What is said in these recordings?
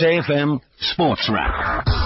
SAFM Sports Wrap.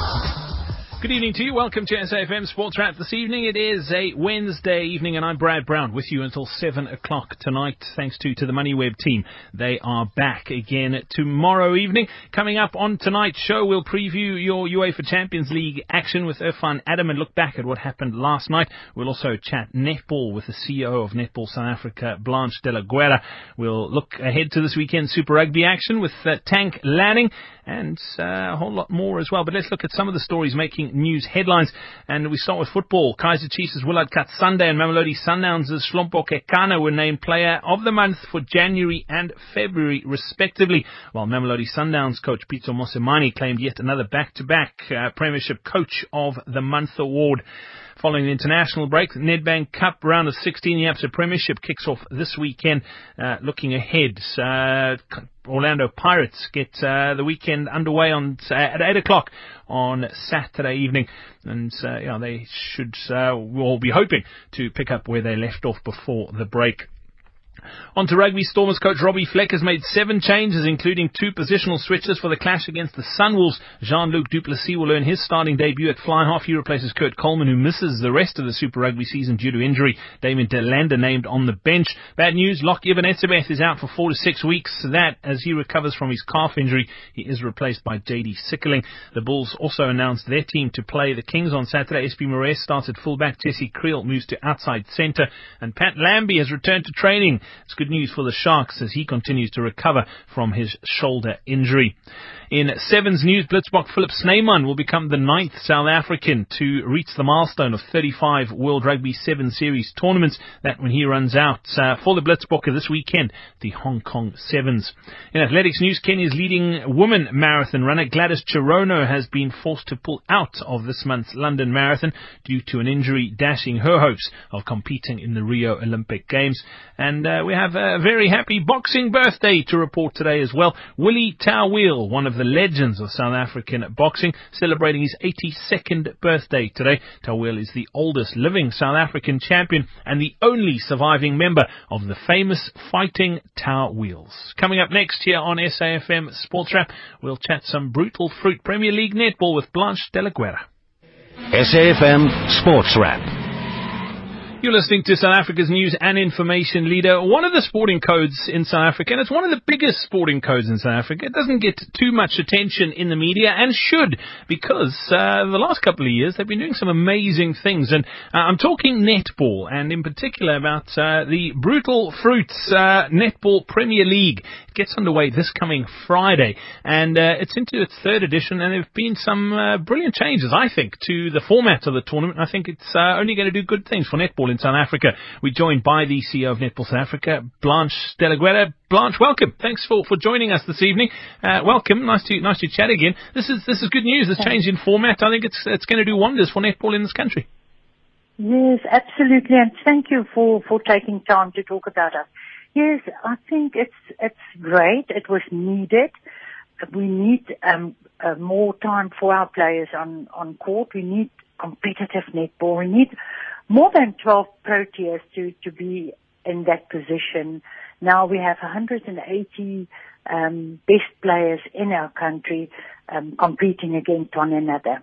Good evening to you. Welcome to SAFM Sports Wrap this evening. It is a Wednesday evening and I'm Brad Brown with you until 7 o'clock tonight thanks to, to the MoneyWeb team. They are back again tomorrow evening. Coming up on tonight's show, we'll preview your UEFA Champions League action with Irfan Adam and look back at what happened last night. We'll also chat netball with the CEO of Netball South Africa, Blanche de la Guerre. We'll look ahead to this weekend Super Rugby action with uh, Tank Lanning and uh, a whole lot more as well. But let's look at some of the stories making news headlines. And we start with football. Kaizer Chiefs' Willard Cut Sunday and Mamelodi Sundowns' Hlompho Kekana were named Player of the Month for January and February, respectively, while Mamelodi Sundowns coach Pitso Mosimane claimed yet another back-to-back uh, Premiership Coach of the Month award. Following the international break, the Nedbank Cup round of 16 Absa Premiership kicks off this weekend. Uh, looking ahead, uh, Orlando Pirates get uh, the weekend underway on uh, at 8 o'clock on Saturday evening, and uh, you know, they should uh, we'll all be hoping to pick up where they left off before the break. On to rugby, Stormers coach Robbie Fleck has made seven changes, including two positional switches for the clash against the Sunwolves. Jean-Luc du Plessis will earn his starting debut at fly half. He replaces Kurt Coleman, who misses the rest of the Super Rugby season due to injury. Damian de Allende named on the bench. Bad news, Lock Eben Etzebeth is out for four to six weeks. That, as he recovers from his calf injury, he is replaced by J.D. Schickerling. The Bulls also announced their team to play the Kings on Saturday. SP Marais starts at fullback. Jesse Kriel moves to outside centre. And Pat Lambie has returned to training. It's good news for the Sharks as he continues to recover from his shoulder injury. In Sevens news, Blitzboks Philip Snyman will become the ninth South African to reach the milestone of 35 World Rugby 7 Series tournaments. That when he runs out uh, for the Blitzbokke this weekend, the Hong Kong Sevens. In athletics news, Kenya's leading woman marathon runner Gladys Cherono has been forced to pull out of this month's London Marathon due to an injury dashing her hopes of competing in the Rio Olympic Games. And uh, we have a very happy boxing birthday to report today as well. Willie Toweel, one of the legends of South African boxing, celebrating his 82nd birthday today. Toweel is the oldest living South African champion and the only surviving member of the famous Fighting Tower. Coming up next here on SAFM Sports Wrap, we'll chat some brutal fruit Premier League netball with Blanche de la Guerre. SAFM Sports Wrap. You're listening to South Africa's news and information leader. One of the sporting codes in South Africa, and it's one of the biggest sporting codes in South Africa. It doesn't get too much attention in the media, and should, because uh, the last couple of years they've been doing some amazing things. And uh, I'm talking netball, and in particular about uh, the Brutal Fruits uh, Netball Premier League. It gets underway this coming Friday, and uh, it's into its third edition, and there have been some uh, brilliant changes, I think, to the format of the tournament. I think it's only going to do good things for netball in South Africa. We're joined by the CEO of Netball South Africa, Blanche Delaguerre. Blanche, welcome. Thanks for, for joining us this evening. Uh, welcome. Nice to nice to chat again. This is this is good news. This change in format, I think it's it's going to do wonders for netball in this country. Yes, absolutely, and thank you for for taking time to talk about us. Yes, I think it's it's great. It was needed. We need um, uh, more time for our players on on court. We need competitive netball. We need more than 12 Proteas to, to be in that position. Now we have 180 um, best players in our country um, competing against one another.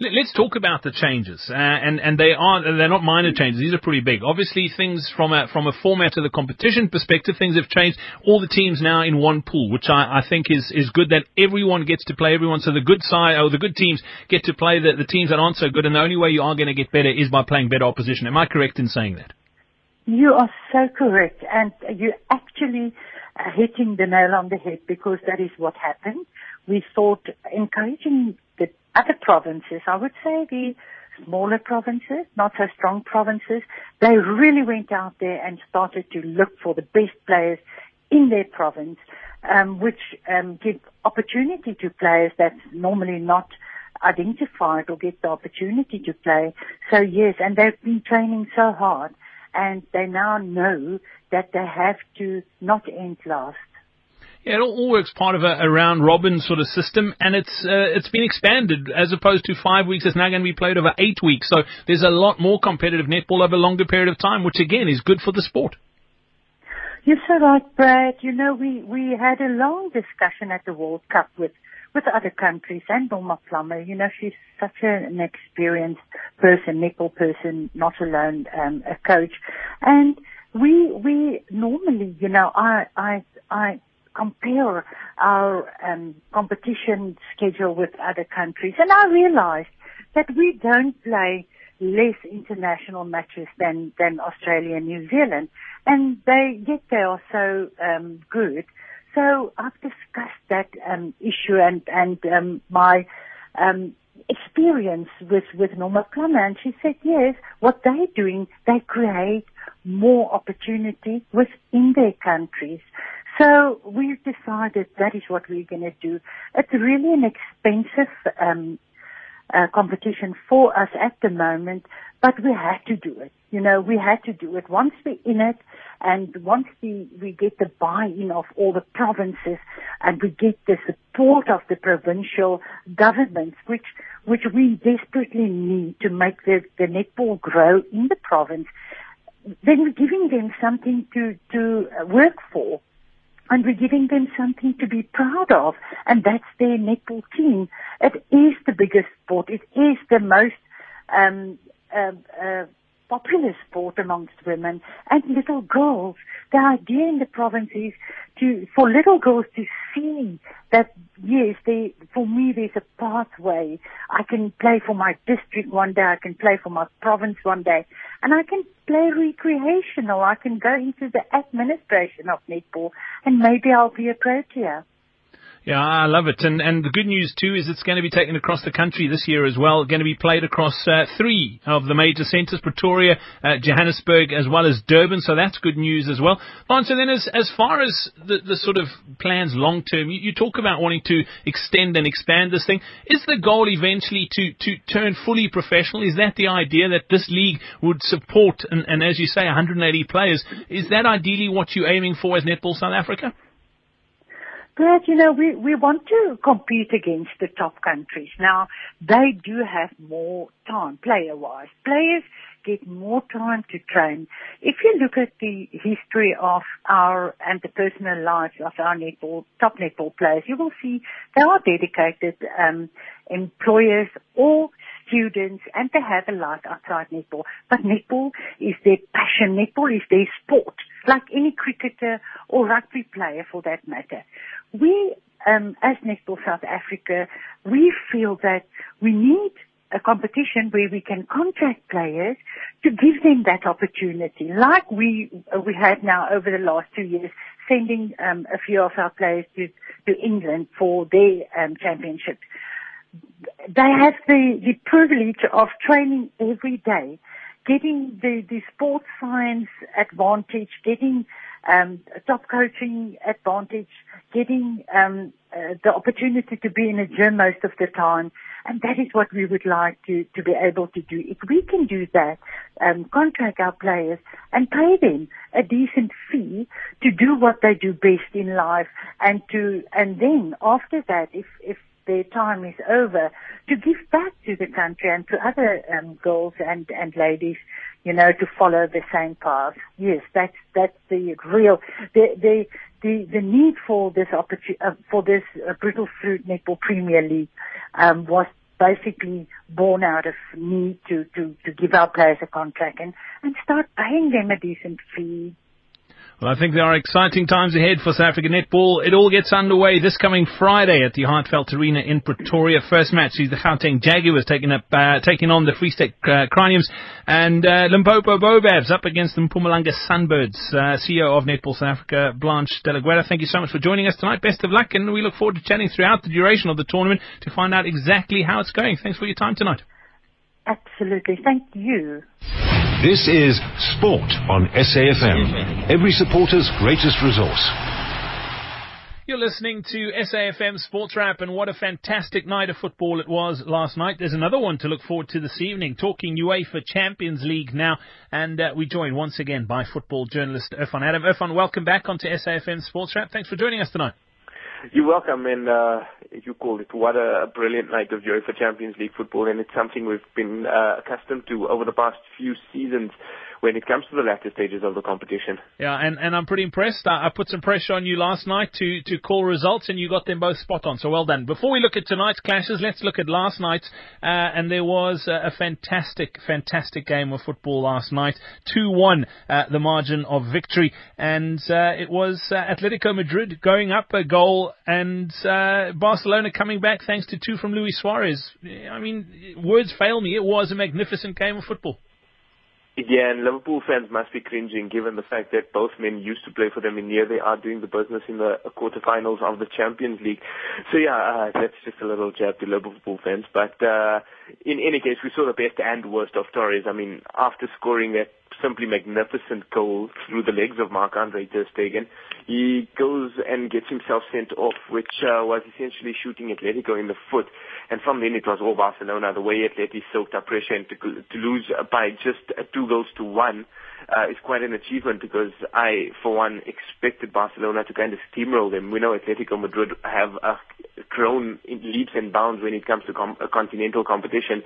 Let's talk about the changes, uh, and and they are they're not minor changes. These are pretty big. Obviously, things from a from a format of the competition perspective, things have changed. All the teams now in one pool, which I, I think is is good that everyone gets to play everyone. So the good side or the good teams get to play the, the teams that aren't so good, and the only way you are going to get better is by playing better opposition. Am I correct in saying that? You are so correct, and you're actually hitting the nail on the head because that is what happened. We thought encouraging the other provinces, I would say the smaller provinces, not so strong provinces, they really went out there and started to look for the best players in their province, um, which um, give opportunity to players that's normally not identified or get the opportunity to play. So yes, and they've been training so hard and they now know that they have to not end last. It all works part of a, a round robin sort of system, and it's uh, it's been expanded as opposed to five weeks. It's now going to be played over eight weeks, so there's a lot more competitive netball over a longer period of time, which again is good for the sport. You're so right, Brad. You know, we we had a long discussion at the World Cup with with other countries and Norma Plummer. You know, she's such an experienced person, netball person, not alone um, a coach. And we we normally, you know, I I I compare our um, competition schedule with other countries, and I realized that we don't play less international matches than than Australia and New Zealand, and they yet they are so um, good. So I've discussed that um, issue and and um, my um, experience with with Norma Plummer, and she said yes, what they're doing, they create more opportunity within their countries. So we've decided that is what we're going to do. It's really an expensive um, uh, competition for us at the moment, but we had to do it. You know, we had to do it. Once we're in it, and once we, we get the buy-in of all the provinces, and we get the support of the provincial governments, which which we desperately need to make the, the netball grow in the province, then we're giving them something to to work for and we're giving them something to be proud of, and that's their netball team. It is the biggest sport. It is the most um, uh, uh, popular sport amongst women and little girls. The idea in the province is to for little girls to see that yes, they, for me there's a pathway. I can play for my district one day, I can play for my province one day, and I can play recreational. I can go into the administration of netball, and maybe I'll be a protea. Yeah, I love it. And and the good news too is it's going to be taken across the country this year as well. Going to be played across uh, three of the major centres: Pretoria, uh, Johannesburg, as well as Durban. So that's good news as well. Lance, and then as as far as the the sort of plans long term, you, you talk about wanting to extend and expand this thing. Is the goal eventually to to turn fully professional? Is that the idea that this league would support and, and as you say, 180 players? Is that ideally what you're aiming for as Netball South Africa? But, you know, we, we want to compete against the top countries. Now, they do have more time, player-wise. Players get more time to train. If you look at the history of our, and the personal lives of our netball, top netball players, you will see they are dedicated, um, employers or students and they have a life outside netball. But netball is their passion. Netball is their sport, like any cricketer or rugby player for that matter. We, um, as Netball South Africa, we feel that we need a competition where we can contract players to give them that opportunity, like we we had now over the last two years, sending um, a few of our players to to England for their um, championships they have the, the privilege of training every day, getting the, the sports science advantage, getting um, top coaching advantage, getting um, uh, the opportunity to be in a gym most of the time. And that is what we would like to, to be able to do. If we can do that, um, contract our players and pay them a decent fee to do what they do best in life and to, and then after that, if, if their time is over, to give back to the country and to other um, girls and, and ladies, you know, to follow the same path. Yes, that's that's the real the the the, the need for this opportunity uh, for this uh, Fruit Netball Premier League um, was basically born out of need to, to, to give our players a contract and, and start paying them a decent fee well, I think there are exciting times ahead for South African netball. It all gets underway this coming Friday at the Heartfelt Arena in Pretoria. First match sees the Gauteng Jaguars taking up uh, taking on the Free State uh, Crinums, and uh, Limpopo Baobabs up against the Mpumalanga Sunbirds. Uh, CEO of Netball South Africa, Blanche De La Guerre. Thank you so much for joining us tonight. Best of luck, and we look forward to chatting throughout the duration of the tournament to find out exactly how it's going. Thanks for your time tonight. Absolutely. Thank you. This is Sport on SAFM, every supporter's greatest resource. You're listening to SAFM Sports Wrap, and what a fantastic night of football it was last night. There's another one to look forward to this evening, talking UEFA Champions League now, and uh, we join once again by football journalist Irfan Adam. Irfan, welcome back onto SAFM Sports Wrap. Thanks for joining us tonight. You're welcome, and uh, you called it what a brilliant night of UEFA Champions League football, and it's something we've been uh, accustomed to over the past few seasons. When it comes to the latter stages of the competition. Yeah, and, and I'm pretty impressed. I, I put some pressure on you last night to, to call results, and you got them both spot on. So well done. Before we look at tonight's clashes, let's look at last night's. Uh, and there was a, a, fantastic, fantastic game of football last night. 2 1, uh, the margin of victory. And uh, it was uh, Atletico Madrid going up a goal, and uh, Barcelona coming back thanks to two from Luis Suarez. I mean, words fail me. It was a magnificent game of football. And Liverpool fans must be cringing given the fact that both men used to play for them and here they are doing the business in the quarterfinals of the Champions League. So yeah, uh, that's just a little jab to Liverpool fans. But uh, in any case, we saw the best and worst of Torres. I mean, after scoring that simply magnificent goal through the legs of Marc-Andre Ter Stegen. He goes and gets himself sent off, which uh, was essentially shooting Atletico in the foot. And from then it was all Barcelona. The way Atleti soaked up pressure and to, to lose by just two goals to one uh, is quite an achievement because I, for one, expected Barcelona to kind of steamroll them. We know Atletico Madrid have uh, grown in leaps and bounds when it comes to com- continental competition,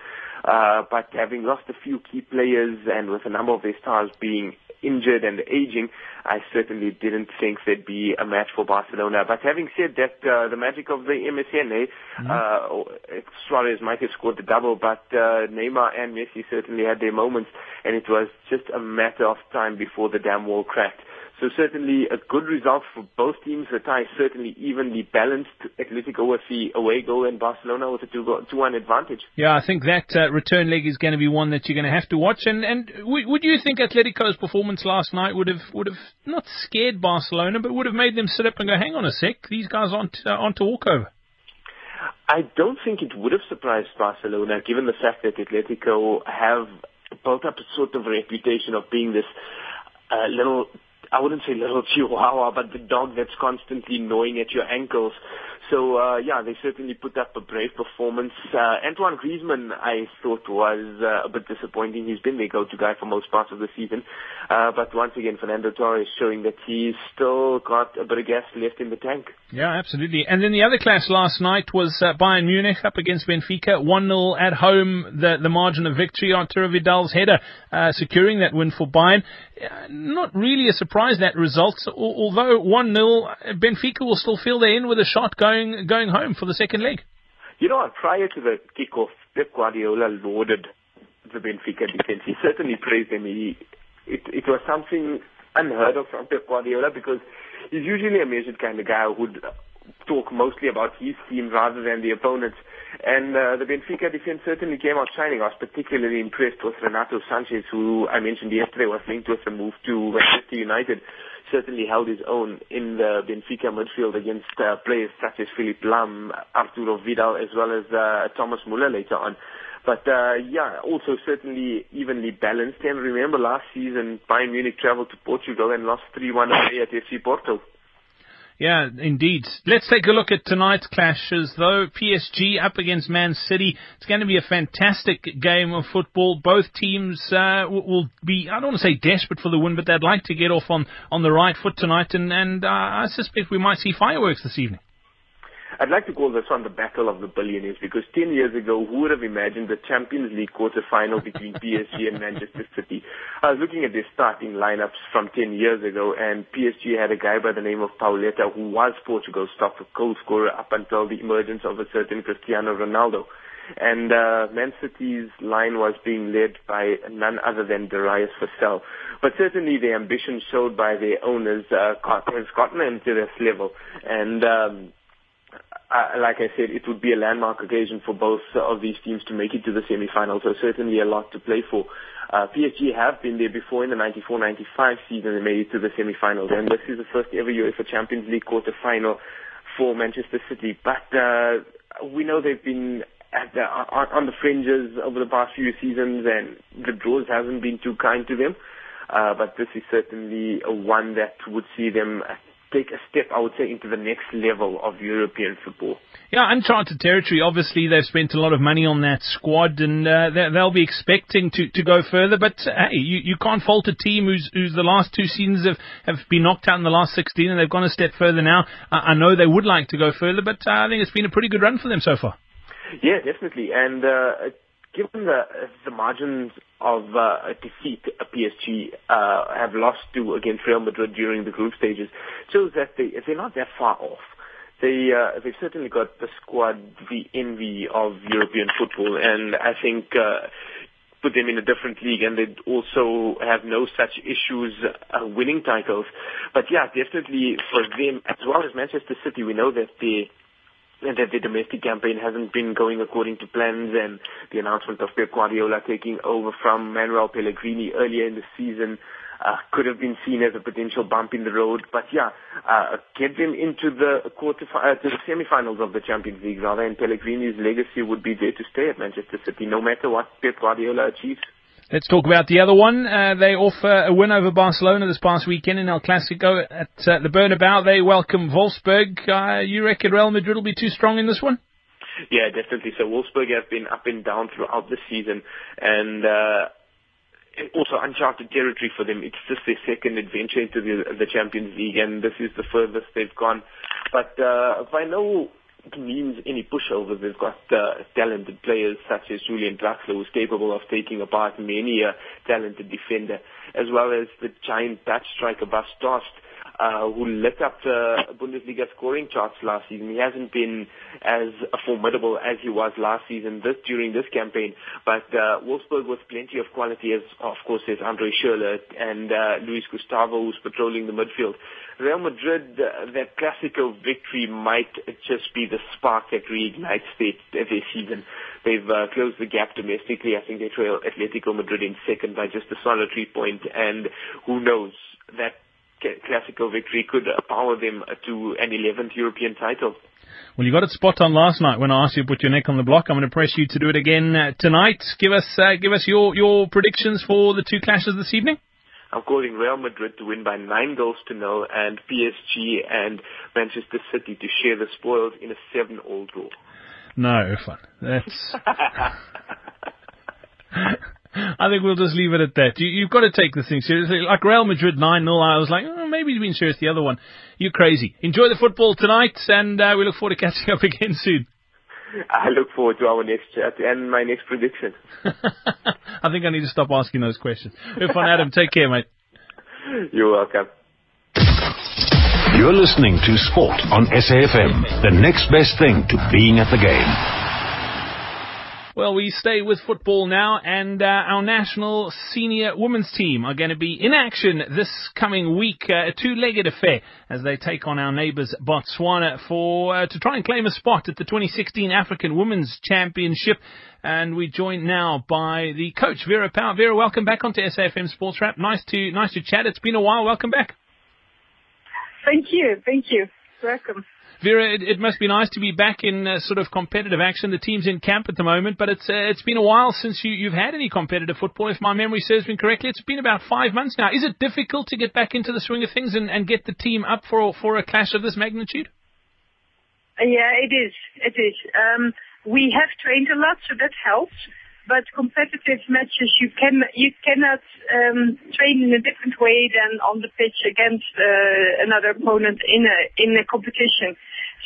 uh, but having lost a few key players and with a number of their stars being injured and aging, I certainly didn't think there'd be a match for Barcelona. But having said that, uh, the magic of the MSN, eh? Mm-hmm. Uh, Suarez might have scored the double, but uh, Neymar and Messi certainly had their moments, and it was just a matter of time before the damn wall cracked. So certainly a good result for both teams. The tie is certainly evenly balanced. Atletico with the away goal and Barcelona with a 2-1 advantage. Yeah, I think that uh, return leg is going to be one that you're going to have to watch. And, and w- would you think Atletico's performance last night would have would have not scared Barcelona, but would have made them sit up and go, hang on a sec, these guys aren't, uh, aren't to walk over? I don't think it would have surprised Barcelona, given the fact that Atletico have built up a sort of reputation of being this uh, little I wouldn't say little chihuahua, but the dog that's constantly gnawing at your ankles. So uh, yeah, they certainly put up a brave performance. Uh, Antoine Griezmann, I thought was uh, a bit disappointing. He's been their go-to guy for most parts of the season, uh, but once again, Fernando Torres showing that he's still got a bit of gas left in the tank. Yeah, absolutely. And then the other clash last night was uh, Bayern Munich up against Benfica, one 0 at home. The the margin of victory, Arturo Vidal's header, uh, securing that win for Bayern. Not really a surprise that result. Although one 0 Benfica will still feel they're in with a shot going going going home for the second leg. You know, prior to the kickoff, Pep Guardiola lauded the Benfica defense. He certainly praised them. He, it, it was something unheard of from Pep Guardiola because he's usually a measured kind of guy who'd talk mostly about his team rather than the opponents. And uh, the Benfica defense certainly came out shining. I was particularly impressed with Renato Sanches, who I mentioned yesterday was linked with the move to Manchester United certainly held his own in the Benfica midfield against uh, players such as Philipp Lahm, Arturo Vidal, as well as uh, Thomas Muller later on. But uh, yeah, also certainly evenly balanced. And remember last season, Bayern Munich traveled to Portugal and lost 3-1 away at FC Porto. Yeah, indeed. Let's take a look at tonight's clashes, though. PSG up against Man City. It's going to be a fantastic game of football. Both teams uh, will be, I don't want to say desperate for the win, but they'd like to get off on, on the right foot tonight, and, and uh, I suspect we might see fireworks this evening. I'd like to call this one the Battle of the Billionaires because 10 years ago, who would have imagined the Champions League quarter final between PSG and Manchester City? I was looking at their starting lineups from 10 years ago and PSG had a guy by the name of Pauleta who was Portugal's top goal scorer up until the emergence of a certain Cristiano Ronaldo. And uh, Man City's line was being led by none other than Darius Vassell. But certainly the ambition showed by their owners uh, has gotten them to this level. And um, uh, like I said, it would be a landmark occasion for both of these teams to make it to the semi-finals. So certainly a lot to play for. Uh, PSG have been there before in the 94-95 season and made it to the semi-finals. And this is the first ever UEFA Champions League quarter-final for Manchester City. But uh, we know they've been the, on, on the fringes over the past few seasons and the draws haven't been too kind to them. Uh, but this is certainly one that would see them take a step, I would say, into the next level of European football. Yeah, uncharted territory. Obviously, they've spent a lot of money on that squad, and uh, they'll be expecting to, to go further. But uh, hey, you, you can't fault a team who's, who's the last two seasons have, have been knocked out in the last 16, and they've gone a step further now. Uh, I know they would like to go further, but uh, I think it's been a pretty good run for them so far. Yeah, definitely. And uh, given the the margins of uh, defeat PSG uh, have lost to against Real Madrid during the group stages, shows that they they're not that far off. They uh, they've certainly got the squad, the envy of European football, and I think. Uh, put them in a different league and they also have no such issues uh, winning titles. But yeah, definitely for them, as well as Manchester City, we know that they that the domestic campaign hasn't been going according to plans and the announcement of Pep Guardiola taking over from Manuel Pellegrini earlier in the season uh, could have been seen as a potential bump in the road. But yeah, uh, get them into the quarter uh, to the semi-finals of the Champions League rather, and Pellegrini's legacy would be there to stay at Manchester City, no matter what Pep Guardiola achieves. Let's talk about the other one. Uh, they offer a win over Barcelona this past weekend in El Clasico at uh, the Bernabeu. They welcome Wolfsburg. Uh, you reckon Real Madrid will be too strong in this one? Yeah, definitely. So Wolfsburg have been up and down throughout the season, and uh, also uncharted territory for them. It's just their second adventure into the, the Champions League, and this is the furthest they've gone. But uh, by no means any pushover. They've got uh, talented players such as Julian Draxler, who's capable of taking apart many a talented defender, as well as the giant Dutch striker Bas uh, who lit up the Bundesliga scoring charts last season. He hasn't been as formidable as he was last season this during this campaign, but uh, Wolfsburg with plenty of quality, as of course there's Andre Schürrle and uh, Luis Gustavo who's patrolling the midfield. Real Madrid, uh, that classical victory might just be the spark that reignites their, their season. They've uh, closed the gap domestically. I think they trail Atletico Madrid in second by just a solitary point, and who knows that Clasico victory could power them to an 11th European title. Well, you got it spot on last night when I asked you to put your neck on the block. I'm going to press you to do it again uh, tonight. Give us uh, give us your, your predictions for the two clashes this evening. I'm calling Real Madrid to win by nine goals to nil and PSG and Manchester City to share the spoils in a seven-all draw. No, fun. That's. I think we'll just leave it at that. You, have got to take this thing seriously. Like Real Madrid 9 0, I was like, oh, maybe he's been serious the other one. You're crazy. Enjoy the football tonight, and uh, we look forward to catching up again soon. I look forward to our next chat and my next prediction. I think I need to stop asking those questions. Irfan Adam, take care, mate. You're welcome. You're listening to Sport on SAFM, the next best thing to being at the game. Well, we stay with football now, and uh, our national senior women's team are going to be in action this coming week, uh, a two-legged affair as they take on our neighbours Botswana for uh, to try and claim a spot at the 2016 African Women's Championship. And we joined now by the coach Vera Pauw. Vera, welcome back onto SAFM Sports Wrap. Nice to nice to chat. It's been a while. Welcome back. Thank you. Thank you. Welcome. Vera, it, it, must be nice to be back in uh, sort of competitive action. The team's in camp at the moment, but it's uh, it's been a while since you, you've had any competitive football. If my memory serves me correctly, it's been about five months now. Is it difficult to get back into the swing of things and, and get the team up for for a clash of this magnitude? Yeah, it is. It is. Um, we have trained a lot, so that helps but competitive matches you can you cannot um, train in a different way than on the pitch against uh, another opponent in a in a competition.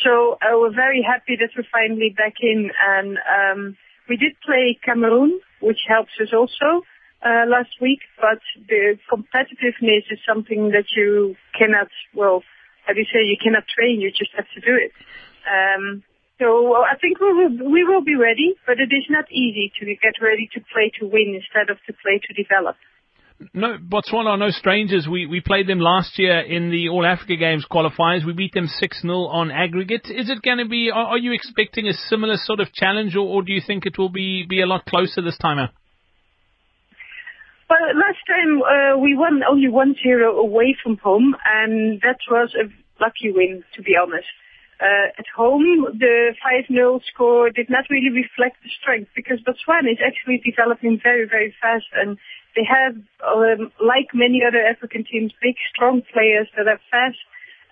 So uh, we're very happy that we're finally back in, and um, we did play Cameroon, which helps us also uh, last week. But the competitiveness is something that you cannot well, As you say? You cannot train. You just have to do it. Um, so I think we will, we will be ready, but it is not easy to get ready to play to win instead of to play to develop. No, Botswana are no strangers. We we played them last year in the All Africa Games qualifiers. We beat them 6 0 on aggregate. Is it going to be, are, are, you expecting a similar sort of challenge, or, or do you think it will be, be a lot closer this time out? Well, last time uh, we won only 1 0 away from home, and that was a lucky win, to be honest. Uh, at home, the 5-0 score did not really reflect the strength because Botswana is actually developing very, very fast and they have, um, like many other African teams, big, strong players that are fast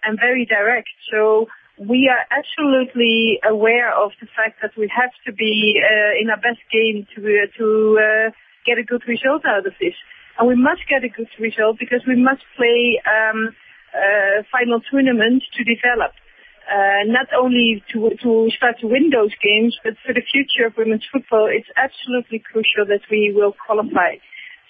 and very direct. So we are absolutely aware of the fact that we have to be uh, in our best game to uh, to uh, get a good result out of this, and we must get a good result because we must play um, uh, final tournament to develop. Uh, not only to, to start to win those games, but for the future of women's football, it's absolutely crucial that we will qualify.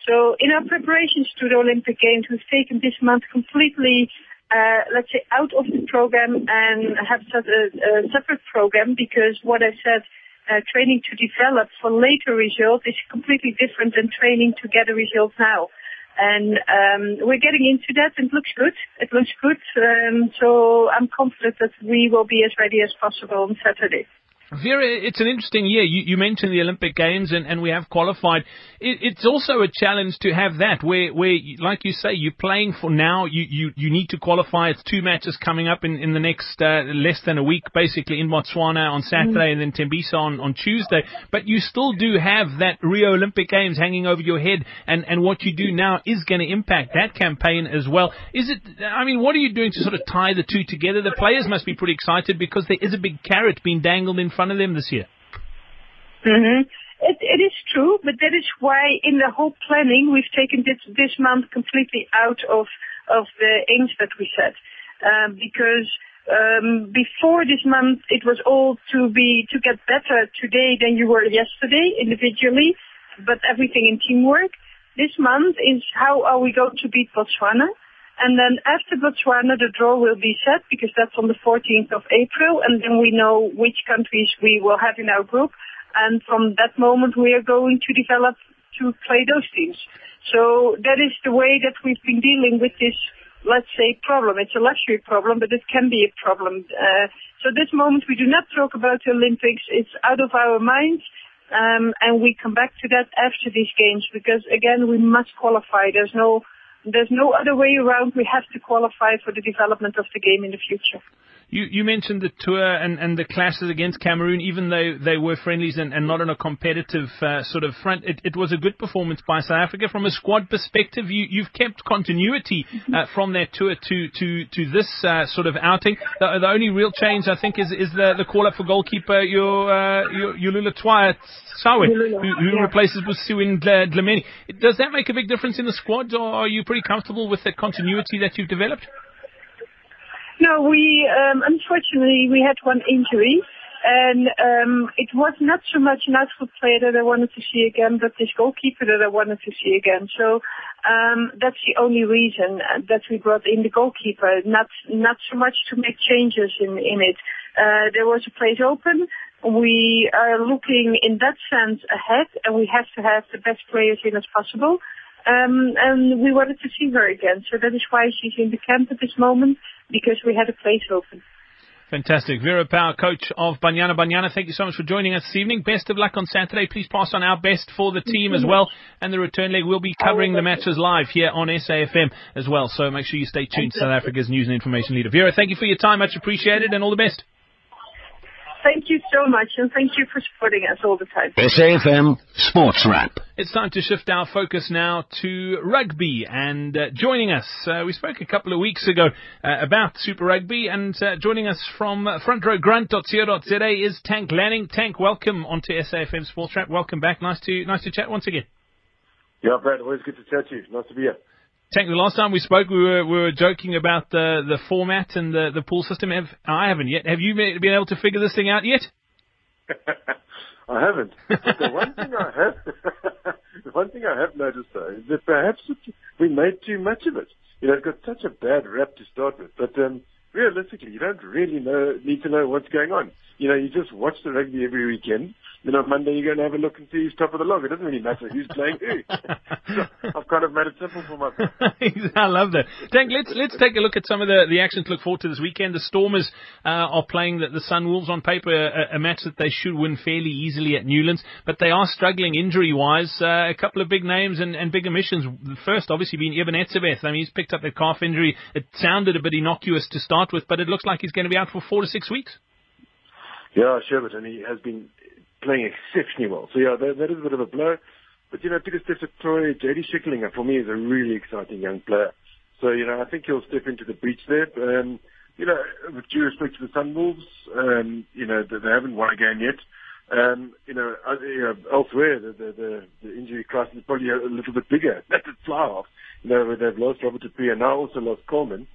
So in our preparations to the Olympic Games, we've taken this month completely, uh, let's say, out of the program and have set a, a separate program because what I said, uh, training to develop for later results is completely different than training to get a result now. And um, we're getting into that. It looks good. It looks good. Um, so I'm confident that we will be as ready as possible on Saturday. Vera, it's an interesting year. You, you mentioned the Olympic Games, and, and we have qualified. It, it's also a challenge to have that, where, where, like you say, you're playing for now. You, you, you need to qualify. It's two matches coming up in, in the next uh, less than a week, basically in Botswana on Saturday mm. and then Tembisa on, on Tuesday. But you still do have that Rio Olympic Games hanging over your head, and, and what you do now is going to impact that campaign as well. Is it? I mean, what are you doing to sort of tie the two together? The players must be pretty excited because there is a big carrot being dangled in front of them this year. Mm-hmm. It, it is true, but that is why in the whole planning we've taken this, this month completely out of, of the aims that we set. Um, because um, before this month it was all to be to get better today than you were yesterday individually, but everything in teamwork. This month is how are we going to beat Botswana? And then after Botswana, the draw will be set because that's on the 14th of April, and then we know which countries we will have in our group. And from that moment, we are going to develop to play those teams. So that is the way that we've been dealing with this, let's say, problem. It's a luxury problem, but it can be a problem. Uh, so this moment, we do not talk about the Olympics. It's out of our minds. Um, and we come back to that after these games because again, we must qualify. There's no there's no other way around. We have to qualify for the development of the game in the future. You, you mentioned the tour and, and the clashes against Cameroon, even though they were friendlies and, and not on a competitive uh, sort of front. It, it, was a good performance by South Africa. From a squad perspective, you, you've kept continuity uh, from that tour to, to, to this uh, sort of outing. The, the, only real change, I think, is, is the, the call up for goalkeeper your, uh, your, Yulula Twaya Sawe, who, who yeah. replaces Busiwin Dlamini. Does that make a big difference in the squad, or are you pretty comfortable with the continuity that you've developed? No, we um, unfortunately we had one injury, and um, it was not so much an outfield player that I wanted to see again, but this goalkeeper that I wanted to see again. So um, that's the only reason uh, that we brought in the goalkeeper. Not not so much to make changes in in it. Uh, there was a place open. We are looking in that sense ahead, and we have to have the best players in as possible. Um, and we wanted to see her again, so that is why she's in the camp at this moment because we had a place open. Fantastic. Vera Pauw, coach of Banyana Banyana, thank you so much for joining us this evening. Best of luck on Saturday. Please pass on our best for the team as well. And the return leg, we'll be covering the matches live here on SAFM as well. So make sure you stay tuned South Africa's news and information leader. Vera, thank you for your time. Much appreciated and all the best. Thank you so much, and thank you for supporting us all the time. SAFM Sports Wrap. It's time to shift our focus now to rugby, and uh, joining us, uh, we spoke a couple of weeks ago uh, about Super Rugby, and uh, joining us from frontrowgrunt.co.za is Tank Lanning. Tank, welcome onto SAFM Sports Wrap. Welcome back. Nice to nice to chat once again. Yeah, Brad, always good to chat to you. Nice to be here. The last time we spoke, we were we were joking about the the format and the the pool system. Have, I haven't yet. Have you been able to figure this thing out yet? I haven't. The one thing I have, the one thing I have noticed though is that perhaps we made too much of it. You know, it's got such a bad rap to start with, but um, realistically, you don't really know need to know what's going on. You know, you just watch the rugby every weekend then on Monday you're going to have a look and see who's top of the log. It doesn't really matter who's playing who. I've kind of made it simple for myself. I love that. Tank, let's let's take a look at some of the, the action to look forward to this weekend. The Stormers uh, are playing the, the Sunwolves on paper, a, a, match that they should win fairly easily at Newlands, but they are struggling injury wise. Uh, a couple of big names and, and big omissions. The first, obviously, being Eben Etzebeth. I mean, he's picked up that calf injury. It sounded a bit innocuous to start with, but it looks like he's going to be out for four to six weeks. Yeah, sure, but and he has been playing exceptionally well. So yeah, that, that is a bit of a blow. But you know, Pieter-Steph du Toit, JD Schickerling, for me is a really exciting young player. So you know, I think he'll step into the breach there. Um, you know, with due respect to the Sunwolves, um, you know, they, haven't won a game yet. Um, you know, you know, elsewhere, the, the, the, the injury crisis is probably a, a little bit bigger. That's at Fly Half. You know, they've lost Robert du Preez and now also lost Coleman.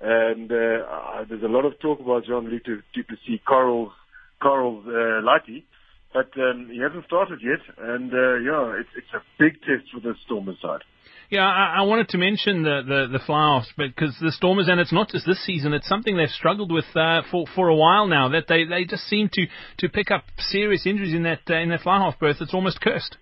And uh, there's a lot of talk about Jean-Luc du Plessis, Coral's, Carl's uh, Lighty, but um, he hasn't started yet. And uh, yeah, it's, it's a big test for the Stormers side. Yeah, I, I wanted to mention the the, the fly-offs because the Stormers, and it's not just this season; it's something they've struggled with uh, for for a while now. That they, they just seem to, to pick up serious injuries in that uh, in that fly-off berth. It's almost cursed.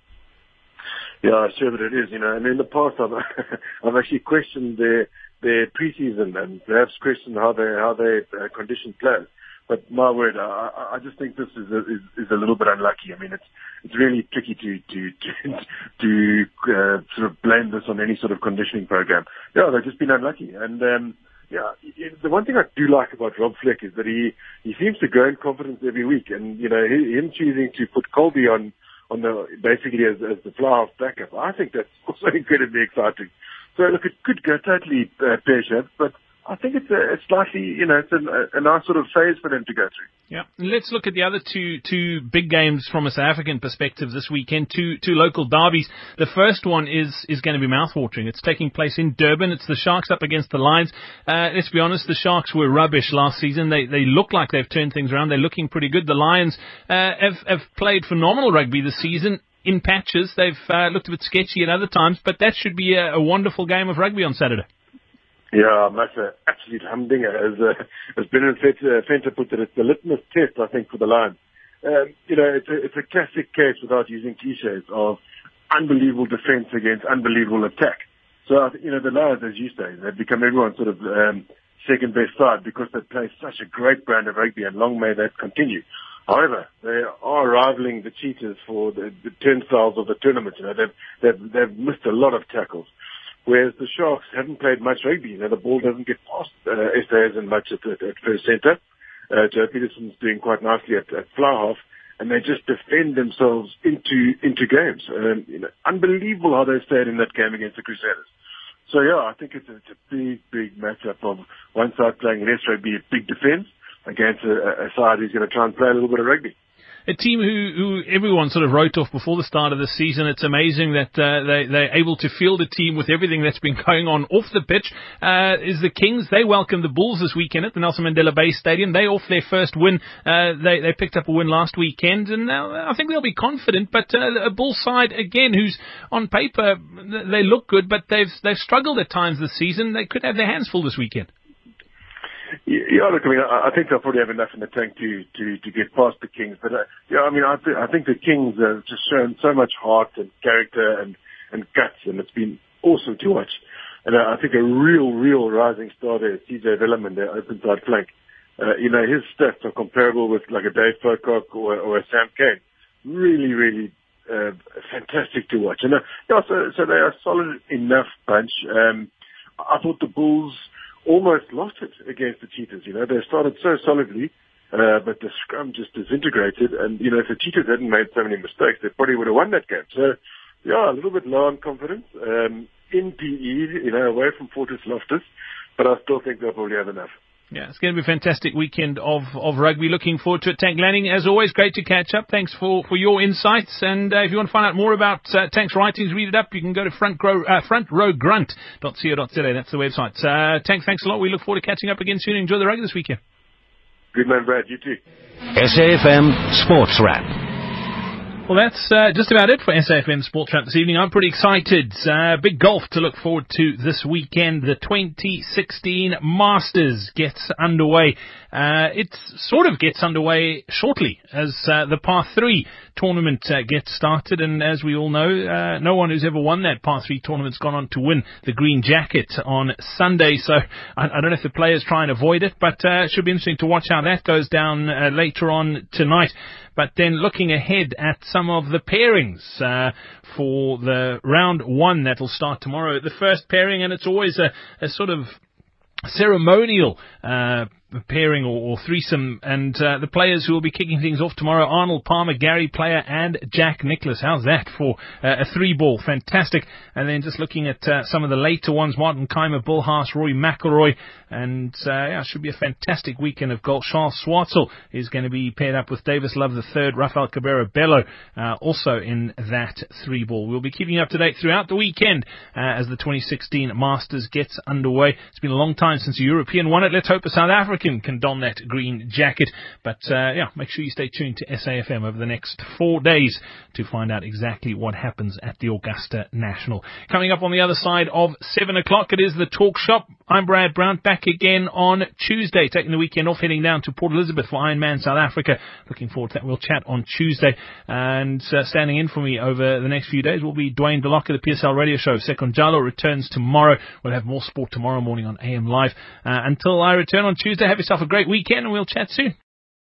Yeah, sure that it is. You know, and in the past, I've I've actually questioned their their preseason and perhaps questioned how they how they uh, condition players. But my word, I, I just think this is a, is, is a little bit unlucky. I mean, it's it's really tricky to to to, to uh, sort of blame this on any sort of conditioning program. Yeah, they've just been unlucky. And um, yeah, the one thing I do like about Rob Fleck is that he he seems to grow in confidence every week. And you know, him choosing to put Kolbe on on the basically as, as the flower of backup, I think that's also incredibly exciting. So look, it could go totally uh, pear shaped, but I think it's a it's slightly, you know, it's a, a nice sort of phase for them to go through. Yeah. Let's look at the other two two big games from a South African perspective this weekend. Two two local derbies. The first one is is going to be mouthwatering. It's taking place in Durban. It's the Sharks up against the Lions. Uh, let's be honest, the Sharks were rubbish last season. They they look like they've turned things around. They're looking pretty good. The Lions uh, have have played phenomenal rugby this season. In patches, they've uh, looked a bit sketchy at other times, but that should be a, a wonderful game of rugby on Saturday. Yeah, that's an absolute humdinger. As, uh, as Brendan Venter put it, it's the litmus test, I think, for the Lions. Um, you know, it's a, it's a classic case, without using cliches, of unbelievable defense against unbelievable attack. So, you know, the Lions, as you say, they've become everyone's sort of um, second best side because they play such a great brand of rugby, and long may that continue. However, they are rivaling the Cheetahs for the, the turnstiles of the tournament. You know, they've, they've, they've missed a lot of tackles. Whereas the Sharks haven't played much rugby. You know, the ball doesn't get past uh, SAS and much at, at, at first centre. Uh, Joe Pietersen's doing quite nicely at, at fly half, and they just defend themselves into into games. Um, you know, unbelievable how they stayed in that game against the Crusaders. So yeah, I think it's a, it's a big, big matchup of one side playing less rugby, a big defence, against a, a side who's going to try and play a little bit of rugby a team who, who everyone sort of wrote off before the start of the season. It's amazing that uh, they, they're able to field a team with everything that's been going on off the pitch. Uh, is the Kings. They welcome the Bulls this weekend at the Nelson Mandela Bay Stadium. They off their first win. Uh, they, they picked up a win last weekend, and now I think they'll be confident. But uh, a Bull side, again, who's on paper, they look good, but they've, they've struggled at times this season. They could have their hands full this weekend. Yeah, look, I mean, I, think they'll probably have enough in the tank to to, to get past the Kings. But uh, yeah, I mean, I, th- I think the Kings have just shown so much heart and character and and guts, and it's been awesome to watch. And uh, I think a real, real rising star there is CJ Velleman, their open side flank. Uh, you know, his stats are comparable with like a Dave Pocock or, or a Sam Cane. Really, really uh, fantastic to watch. And uh, yeah, so, so they are a solid enough bunch. Um, I thought the Bulls almost lost it against the Cheetahs. You know, they started so solidly, uh, but the scrum just disintegrated. And, you know, if the Cheetahs hadn't made so many mistakes, they probably would have won that game. So, yeah, a little bit low on confidence. Um, in PE, you know, away from Fortis Loftus, but I still think they'll probably have enough. Yeah, it's going to be a fantastic weekend of, of rugby. Looking forward to it. Tank Lanning, as always, great to catch up. Thanks for, for your insights. And uh, if you want to find out more about uh, Tank's writings, read it up. You can go to front row, uh, frontrowgrunt.co.za. That's the website. Uh, Tank, thanks a lot. We look forward to catching up again soon. Enjoy the rugby this weekend. Good man, Brad. You too. SAFM Sports Wrap. Well, that's uh, just about it for SAFM Sports Chat this evening. I'm pretty excited. Uh, big golf to look forward to this weekend. The 2016 Masters gets underway. Uh, it sort of gets underway shortly as uh, the Par 3 tournament uh, gets started. And as we all know, uh, no one who's ever won that Par 3 tournament's gone on to win the green jacket on Sunday. So I, I don't know if the players try and avoid it, but it should be interesting to watch how that goes down later on tonight. But then looking ahead at some of the pairings uh, for the round one that'll start tomorrow. The first pairing, and it's always a, a sort of ceremonial uh, pairing or, or threesome. And uh, the players who will be kicking things off tomorrow: Arnold Palmer, Gary Player, and Jack Nicklaus. How's that for uh, a three ball? Fantastic. And then just looking at uh, some of the later ones: Martin Kaymer, Bill Haas, Rory McIlroy, and uh, yeah, should be a fantastic weekend of golf. Charl Schwartzel is going to be paired up with Davis Love III, Rafael Cabrera Bello, uh, also in that three ball. We'll be keeping you up to date throughout the weekend uh, as the 2016 Masters gets underway. It's been a long time since a European won it. Let's hope a South African can don that green jacket. But uh, yeah, make sure you stay tuned to SAFM over the next four days to find out exactly what happens at the Augusta National. Coming up on the other side of seven o'clock, it is the Talk Shop. I'm Brad Brown, back again on Tuesday, taking the weekend off, heading down to Port Elizabeth for Ironman South Africa. Looking forward to that. We'll chat on Tuesday. And uh, standing in for me over the next few days will be Dwayne Delocker, the PSL radio show. Sekonjalo returns tomorrow. We'll have more sport tomorrow morning on AM Live. Uh, until I return on Tuesday, have yourself a great weekend and we'll chat soon.